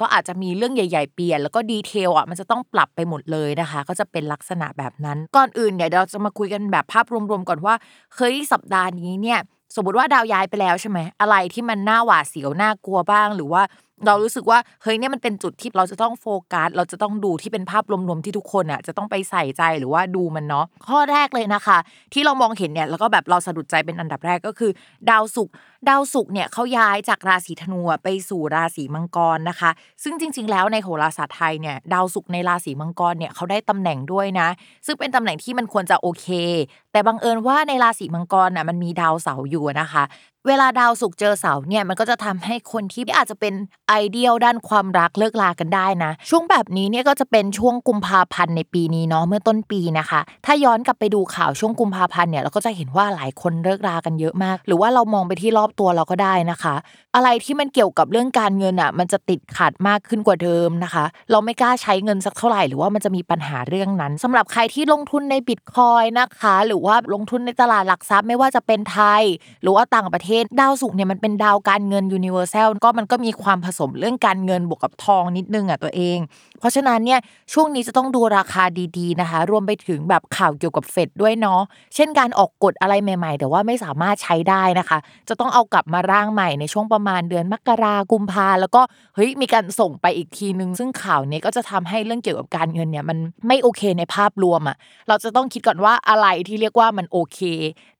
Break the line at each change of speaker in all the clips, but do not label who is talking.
ก็อาจจะมีเรื่องใหญ่ ๆ เปลี่ยน แล้วก็ดีเทลอะมันจะต้องปรับไปหมดเลยนะคะ ก็จะเป็นลักษณะแบบนั้น ก่อนอื่นเนี่ยเราจะมาคุยกันแบบภาพรวมๆก่อนว่าเฮ้ยสัปดาห์นี้เนี่ย สมมติว่าดาวย้ายไปแล้วใช่ไหมอะไรที่มันน่าหวาดเสียวน่ากลัวบ้าง หรือว่าเรารู้สึกว่าเฮ้ยเนี่ยมันเป็นจุดที่เราจะต้องโฟกัสเราจะต้องดูที่เป็นภาพรวมๆที่ทุกคนอะจะต้องไปใส่ใจหรือว่าดูมันเนาะข้อแรกเลยนะคะ ที่เรามองเห็นเนี่ยแล้วก็แบบเราสะดุดใจเป็นอันดับแรกก็คือ ดาวศุกร์ดาวศุกร์เนี่ยเขาย้ายจากราศีธนูไปสู่ราศีมังกรนะคะ ซึ่งจริง ๆ แล้วในโหราศาสตร์ไทยเนี่ยดาวศุกร์ในราศีมังกรเนี่ยเขาได้ตำแหน่งด้วยนะ ซึ่งเป็นตำแหน่งที่มันควรจะโอเค แต่บังเอิญว่าในราศีมังกรน่ะมันมีดาวเสาร์อยู่นะคะเวลาดาวศุกเจอเสาเนี่ยมันก็จะทำให้คนที่อาจจะเป็นไอเดียลด้านความรักเลิกลากันได้นะ ช่วงแบบนี้เนี่ยก็จะเป็นช่วงกุมภาพันธ์ในปีนี้เนาะเมื่อต้นปีนะคะ ถ้าย้อนกลับไปดูข่าวช่วงกุมภาพันธ์เนี่ยเราก็จะเห็นว่าหลายคนเลิกรากันเยอะมาก หรือว่าเรามองไปที่รอบตัวเราก็ได้นะคะ อะไรที่มันเกี่ยวกับเรื่องการเงินอะมันจะติดขัดมากขึ้นกว่าเดิมนะคะ เราไม่กล้าใช้เงินสักเท่าไหร่หรือว่ามันจะมีปัญหาเรื่องนั้นสำหรับใครที่ลงทุนในบิตคอยนะคะ หรือว่าลงทุนในตลาดหลักทรัพย์ไม่ว่าจะเป็นไทย หรือว่าต่างประเทศดาวศุกร์เนี่ยมันเป็นดาวการเงินยูนิเวอร์แซลก็มันก็มีความผสมเรื่องการเงินบวกกับทองนิดนึงอะตัวเอง เพราะฉะนั้นเนี่ยช่วงนี้จะต้องดูราคาดีๆนะคะ รวมไปถึงแบบข่าวเกี่ยวกับเฟดด้วยเนาะเช่นการออกกฎอะไรใหม่ ๆ แต่ว่าไม่สามารถใช้ได้นะคะ จะต้องเอากลับมาร่างใหม่ในช่วงประมาณเดือนมกรากุมภาแล้วก็เฮ้ยมีการส่งไปอีกทีนึง ซึ่งข่าวนี้ก็จะทำให้เรื่องเกี่ยวกับการเงินเนี่ยมันไม่โอเคในภาพรวมอะเราจะต้องคิดก่อนว่าอะไรที่เรียกว่ามันโอเค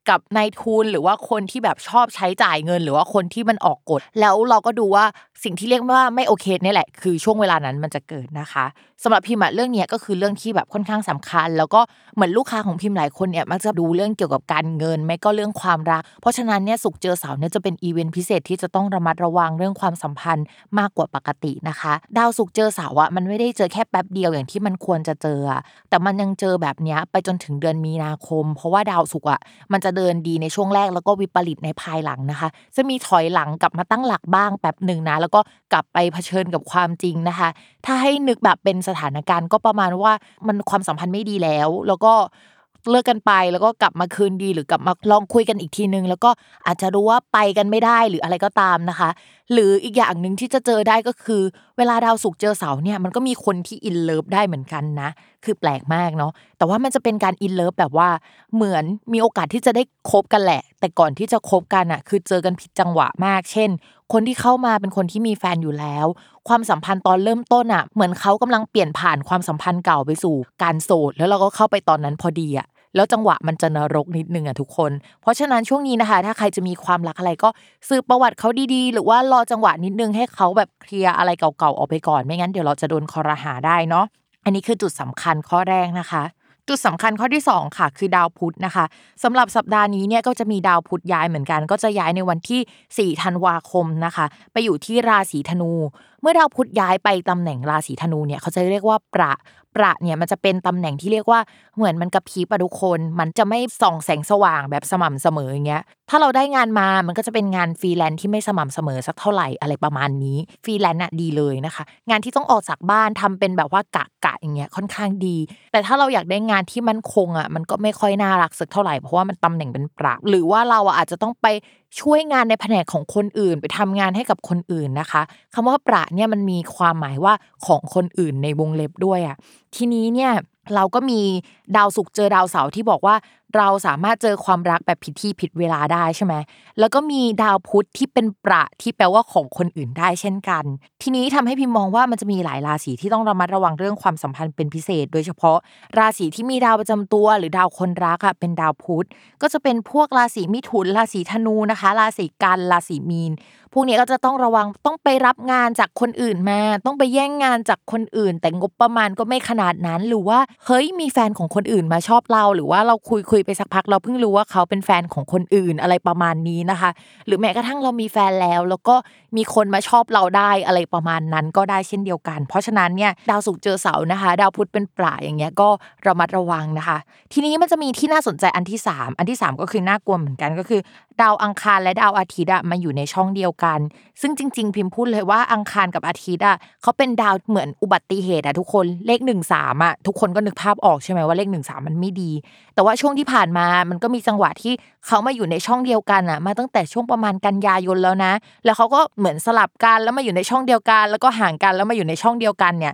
กับนายทุนหรือว่าคนที่แบบชอบใช้จ่ายเงิน หรือว่าคนที่มันออกกฎแล้วเราก็ดูว่าสิ่งที่เรียกว่าไม่โอเคนี่แหละ คือช่วงเวลานั้นมันจะเกิดนะคะสำหรับพิมพ์เรื่องนี้ก็คือเรื่องที่แบบค่อนข้างสำคัญ แล้วก็เหมือนลูกค้าของพิมพ์หลายคนเนี่ยมักจะดูเรื่องเกี่ยวกับการเงิน ไม่ก็เรื่องความรัก เพราะฉะนั้นเนี่ยสุกเจอเสาเนี่ยจะเป็นอีเวนต์พิเศษที่จะต้องระมัดระวังเรื่องความสัมพันธ์มากกว่าปกตินะคะ ดาวสุกเจอเสาอะมันไม่ได้เจอแค่แป๊บเดียวอย่างที่มันควรจะเจอ แต่มันยังเจอแบบนี้ไปจนถึงเดือนมีนาคม เพราะว่าดาวสุกอะมันจะเดินดีในช่วงแรกแล้วก็วิปริตในภายหลังนะคะ จะมีถอยหลังกลับมาตั้งหลักบ้างแป๊บหนึ่งนะแล้วก็กลับไปเผชิญกับความจริงนะคะถ้าให้นึกแบบเป็นสถานการณ์ก็ประมาณว่ามันความสัมพันธ์ไม่ดีแล้ว แล้วก็เลิกกันไปแล้วก็กลับมาคืนดีหรือกลับมาลองคุยกันอีกทีนึง แล้วก็อาจจะรู้ว่าไปกันไม่ได้หรืออะไรก็ตามนะคะ หรืออีกอย่างหนึ่งที่จะเจอได้ก็คือ เวลาดาวศุกร์เจอเสาร์เนี่ยมันก็มีคนที่ in love ได้เหมือนกันนะ คือแปลกมากเนาะแต่ว่ามันจะเป็นการ in love แบบว่าเหมือนมีโอกาสที่จะได้คบกันแหละ แต่ก่อนที่จะคบกันอะคือเจอกันผิดจังหวะมาก เช่น คนที่เข้ามาเป็นคนที่มีแฟนอยู่แล้ว ความสัมพันธ์ตอนเริ่มต้นอะเหมือนเขากำลังเปลี่ยนผ่านความสัมพันธ์เก่าไปสู่การโสดแล้วเราก็เข้าไปตอนนั้นพอดีอะ แล้วจังหวะมันจะนรกนิดนึงอะทุกคน เพราะฉะนั้นช่วงนี้นะคะ ถ้าใครจะมีความรักอะไรก็สืบประวัติเขาดีๆ หรือว่ารอจังหวะนิดนึงให้เขาแบบเคลียร์อะไรเก่าๆออกไปก่อนไม่งั้นเดี๋ยวเราจะโดนคอรหาได้เนาะอันนี้คือจุดสำคัญข้อแรกนะคะจุดสำคัญข้อที่ 2 ค่ะ คือดาวพุธนะคะสำหรับสัปดาห์นี้เนี่ยก็จะมีดาวพุธย้ายเหมือนกัน ก็จะย้ายในวันที่4ธันวาคมนะคะ ไปอยู่ที่ราศีธนู เมื่อดาวพุธย้ายไปตำแหน่งราศีธนูเนี่ยเขาจะเรียกว่าประประเนี่ยมันจะเป็นตำแหน่งที่เรียกว่าเหมือนมันกระพริบอะทุกคน มันจะไม่ส่องแสงสว่างแบบสม่ำเสมออย่างเงี้ย ถ้าเราได้งานมา มันก็จะเป็นงานฟรีแลนซ์ที่ไม่สม่ำเสมอสักเท่าไหร่อะไรประมาณนี้ ฟรีแลนซ์อะดีเลยนะคะ งานที่ต้องออกจากบ้านทำเป็นแบบว่ากะกะอย่างเงี้ยค่อนข้างดี แต่ถ้าเราอยากได้งานที่มันคงอะมันก็ไม่ค่อยน่ารักสักเท่าไหร่เพราะว่ามันตำแหน่งเป็นประหรือว่าเราอะอาจจะต้องไปช่วยงานในแผนกของคนอื่น ไปทำงานให้กับคนอื่นนะคะคำว่าประเนี่ยมันมีความหมายว่าของคนอื่นในวงเล็บด้วยอะ ทีนี้เนี่ยเราก็มีดาวศุกร์เจอดาวเสาร์ที่บอกว่า เราสามารถเจอความรักแบบผิดที่ผิดเวลาได้ใช่ไหมแล้วก็มีดาวพุธที่เป็นประที่แปลว่าของคนอื่นได้เช่นกัน ทีนี้ทำให้พิมมองว่ามันจะมีหลายราศีที่ต้องระมัดระวังเรื่องความสัมพันธ์เป็นพิเศษ โดยเฉพาะราศีที่มีดาวประจำตัว หรือดาวคนรักอะเป็นดาวพุธก็จะเป็นพวกราศีมิถุนราศีธนูนะคะ ราศีกันราศีมีน พวกนี้ก็จะต้องระวังต้องไปรับงานจากคนอื่นมา ต้องไปแย่งงานจากคนอื่น แต่งบประมาณก็ไม่ขนาดนั้นหรือว่าเฮ้ยมีแฟนของคนอื่นมาชอบเราหรือว่าเราคุยคุยไปสักพักเราเพิ่งรู้ว่าเขาเป็นแฟนของคนอื่นอะไรประมาณนี้นะคะ หรือแม้กระทั่งเรามีแฟนแล้ว แล้วก็มีคนมาชอบเราได้อะไรประมาณนั้นก็ได้เช่นเดียวกัน เพราะฉะนั้นเนี่ยดาวศุกร์เจอเสาร์นะคะ ดาวพุธเป็นปลาอย่างเงี้ยก็ระมัดระวังนะคะ ทีนี้มันจะมีที่น่าสนใจอันที่ 3 อันที่ 3 ก็คือน่ากลัวเหมือนกันก็คือ ดาวอังคารและดาวอาทิตย์อะมาอยู่ในช่องเดียวกัน ซึ่งจริง ๆ พิมพ์พูดเลยว่าอังคารกับอาทิตย์อะเขาเป็นดาวเหมือนอุบัติเหตุอะทุกคนเลข1นึ่งสามอะทุกคนก็นึกภาพออกใช่ไหมว่าเลข1นึ่งสามมันไม่ดี แต่ว่าช่วงที่ผ่านมามันก็มีจังหวะที่เขามาอยู่ในช่องเดียวกันอะ มาตั้งแต่ช่วงประมาณกันยายนแล้วนะ แล้วเขาก็เหมือนสลับกันแล้วมาอยู่ในช่องเดียวกัน แล้วก็ห่างกันแล้วมาอยู่ในช่องเดียวกันเนี่ย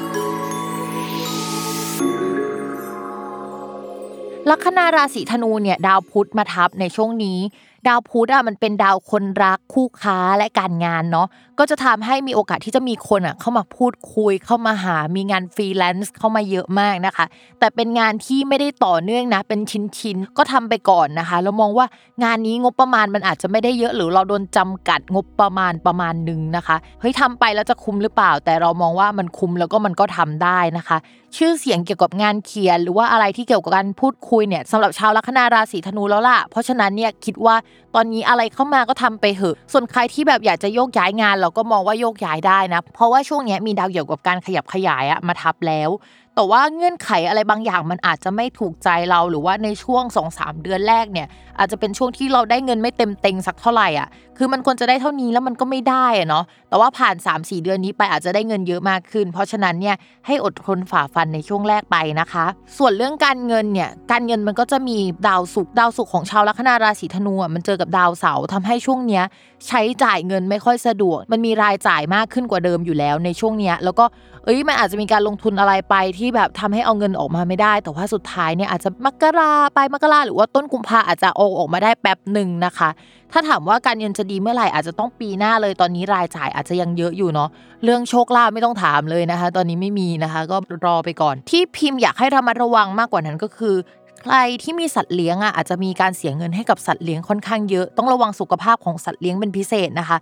ลัคนาราศีธนูเนี่ยดาวพุธมาทับในช่วงนี้ ดาวพุธอะมันเป็นดาวคนรักคู่ค้าและการงานเนาะ ก็จะทำให้มีโอกาสที่จะมีคนอะเข้ามาพูดคุยเข้ามาหา มีงานฟรีแลนซ์เข้ามาเยอะมากนะคะ แต่เป็นงานที่ไม่ได้ต่อเนื่องนะ เป็นชิ้นๆก็ทำไปก่อนนะคะ แล้วมองว่างานนี้งบประมาณมันอาจจะไม่ได้เยอะหรือเราโดนจำกัดงบประมาณประมาณหนึ่งนะคะเฮ้ยทำไปแล้วจะคุ้มหรือเปล่า แต่เรามองว่ามันคุ้มแล้วก็มันก็ทำได้นะคะ ชื่อเสียงเกี่ยวกับงานเขียน หรือว่าอะไรที่เกี่ยวกับการพูดคุยเนี่ยสำหรับชาวลัคนาราศีธนูแล้วล่ะเพราะฉะนั้นเนี่ยคิดว่าตอนนี้อะไรเข้ามาก็ทำไปเหอะส่วนใครที่แบบอยากจะโยกย้ายงานเราก็มองว่าโยกย้ายได้นะ เพราะว่าช่วงนี้มีดาวเกี่ยวกับการขยับขยายอะมาทับแล้วแต่ว่าเงื่อนไขอะไรบางอย่างมันอาจจะไม่ถูกใจเราหรือว่าในช่วง2อสเดือนแรกเนี่ย อาจจะเป็นช่วงที่เราได้เงินไม่เต็มเต็งสักเท่าไหร่อะคือมันควรจะได้เท่านี้แล้วมันก็ไม่ได้อะเนาะแต่ว่าผ่าน 3-4 เดือนนี้ไปอาจจะได้เงินเยอะมากขึ้น เพราะฉะนั้นเนี่ยให้อดทนฝ่าฟันในช่วงแรกไปนะคะ ส่วนเรื่องการเงินเนี่ยการเงินมันก็จะมีดาวศุกร์ดาวศุกร์ของชาวลัคนาราศีธนูมันเจอกับดาวเสาร์ทำให้ช่วงเนี้ยใช้จ่ายเงินไม่ค่อยสะดวก มันมีรายจ่ายมากขึ้นกว่าเดิมอยู่แล้วในช่วงเนี้ยแล้วก็เอ้ยมันอาจจะมีการลงทุนอะไรไปทที่แบบทำให้เอาเงินออกมาไม่ได้ แต่ว่าสุดท้ายเนี่ยอาจจะมกราไปมกราหรือว่าต้นกุมภาอาจจะเอาออกมาได้แป๊บหนึ่งนะคะ ถ้าถามว่าการเงินจะดีเมื่อไหร่อาจจะต้องปีหน้าเลยตอนนี้รายจ่ายอาจจะยังเยอะอยู่เนาะเรื่องโชคลาภไม่ต้องถามเลยนะคะ ตอนนี้ไม่มีนะคะ ก็รอไปก่อน ที่พิมพ์อยากให้ระมัดระวังมากกว่านั้นก็คือใครที่มีสัตว์เลี้ยงอะอาจจะมีการเสียเงินให้กับสัตว์เลี้ยงค่อนข้างเยอะ ต้องระวังสุขภาพของสัตว์เลี้ยงเป็นพิเศษนะคะ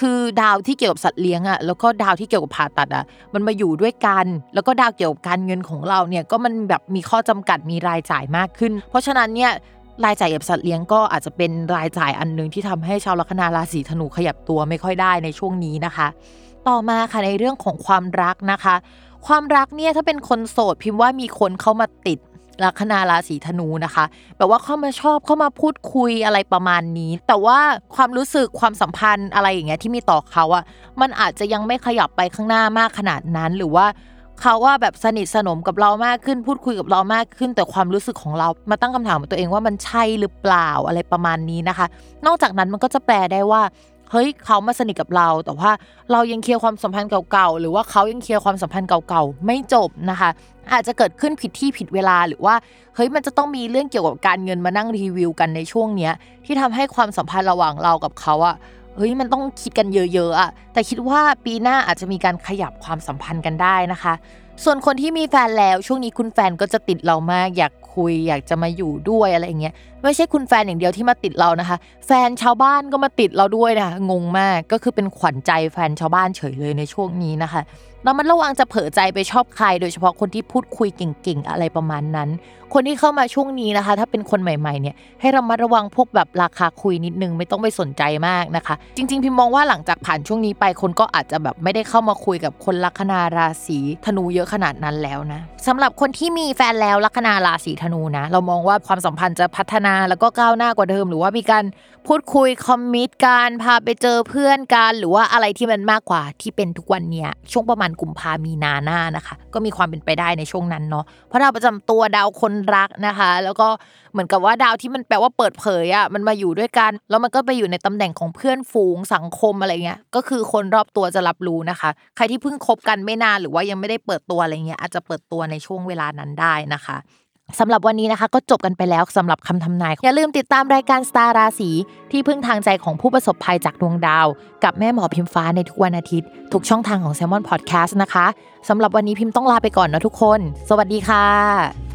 คือดาวที่เกี่ยวกับสัตว์เลี้ยงอะแล้วก็ดาวที่เกี่ยวกับผ่าตัดอะมันมาอยู่ด้วยกัน แล้วก็ดาวเกี่ยวกับการเงินของเราเนี่ยก็มันแบบมีข้อจำกัดมีรายจ่ายมากขึ้น เพราะฉะนั้นเนี่ยรายจ่ายกับสัตว์เลี้ยงก็อาจจะเป็นรายจ่ายอันหนึ่งที่ทำให้ชาวลัคนาราศีธนูขยับตัวไม่ค่อยได้ในช่วงนี้นะคะ ต่อมาค่ะในเรื่องของความรักนะคะ ความรักเนี่ยถ้าเป็นคนโสดพิมพ์ว่ามีคนเข้ามาติด ลัคนาราศีธนูนะคะแบบว่าเข้ามาชอบเข้ามาพูดคุยอะไรประมาณนี้ แต่ว่าความรู้สึกความสัมพันธ์อะไรอย่างเงี้ยที่มีต่อเขาอะมันอาจจะยังไม่ขยับไปข้างหน้ามากขนาดนั้นหรือว่าเขาว่าแบบสนิทสนมกับเรามากขึ้นพูดคุยกับเรามากขึ้น แต่ความรู้สึกของเรามาตั้งคำถามกับตัวเองว่ามันใช่หรือเปล่าอะไรประมาณนี้นะคะ นอกจากนั้นมันก็จะแปลได้ว่า เฮ้ยเขามาสนิทกับเรา แต่ว่าเรายังเคลียร์ความสัมพันธ์เก่าๆหรือว่าเขายังเคลียร์ความสัมพันธ์เก่าๆไม่จบนะคะ อาจจะเกิดขึ้นผิดที่ผิดเวลาหรือว่าเฮ้ยมันจะต้องมีเรื่องเกี่ยวกับการเงินมานั่งรีวิวกันในช่วงเนี้ยที่ทำให้ความสัมพันธ์ระหว่างเรากับเขาอะเฮ้ยมันต้องคิดกันเยอะๆอะแต่คิดว่าปีหน้าอาจจะมีการขยับความสัมพันธ์กันได้นะคะ ส่วนคนที่มีแฟนแล้วช่วงนี้คุณแฟนก็จะติดเรามากอยากคุยอยากจะมาอยู่ด้วยอะไรอย่างเงี้ย ไม่ใช่คุณแฟนอย่างเดียวที่มาติดเรานะคะ แฟนชาวบ้านก็มาติดเราด้วยนะคะงงมากก็คือเป็นขวัญใจแฟนชาวบ้านเฉยเลยในช่วงนี้นะคะเรามันระวังจะเผลอใจไปชอบใคร โดยเฉพาะคนที่พูดคุยเก่งๆ อะไรประมาณนั้น คนที่เข้ามาช่วงนี้นะคะ ถ้าเป็นคนใหม่ๆเนี่ยให้เรามาระวังพวกแบบราคาคุยนิดนึงไม่ต้องไปสนใจมากนะคะ จริง ๆ พิมมองว่าหลังจากผ่านช่วงนี้ไปคนก็อาจจะแบบไม่ได้เข้ามาคุยกับคนลัคนาราศีธนูเยอะขนาดนั้นแล้วนะสำหรับคนที่มีแฟนแล้วลัคนาราศีธนูนะเรามองว่าความสัมพันธ์จะพัฒนาแล้วก็ก้าวหน้ากว่าเดิม หรือว่ามีการพูดคุยคอมมิตกันพาไปเจอเพื่อนกันหรือว่าอะไรที่มันมากกว่าที่เป็นทุกวันเนี้ยช่วงประมาณกุมภามีนาหน้านะคะ ก็มีความเป็นไปได้ในช่วงนั้นเนาะเพราะดาวประจำตัวดาวคนรักนะคะ แล้วก็เหมือนกับว่าดาวที่มันแปลว่าเปิดเผยอะมันมาอยู่ด้วยกัน แล้วมันก็ไปอยู่ในตำแหน่งของเพื่อนฝูงสังคมอะไรเงี้ยก็คือคนรอบตัวจะรับรู้นะคะ ใครที่เพิ่งคบกันไม่นานหรือว่ายังไม่ได้เปิดตัวอะไรเงี้ยอาจจะเปิดตัวในช่วงเวลานั้นได้นะคะ สำหรับวันนี้นะคะก็จบกันไปแล้วสำหรับคำทำนาย อย่าลืมติดตามรายการสตาร์ราศีที่พึ่งทางใจของผู้ประสบภัยจากดวงดาว กับแม่หมอพิมฟ้าในทุกวันอาทิตย์ ทุกช่องทางของ s ซ l m o n Podcast นะคะสำหรับวันนี้พิมพ์ต้องลาไปก่อนนะทุกคน สวัสดีค่ะ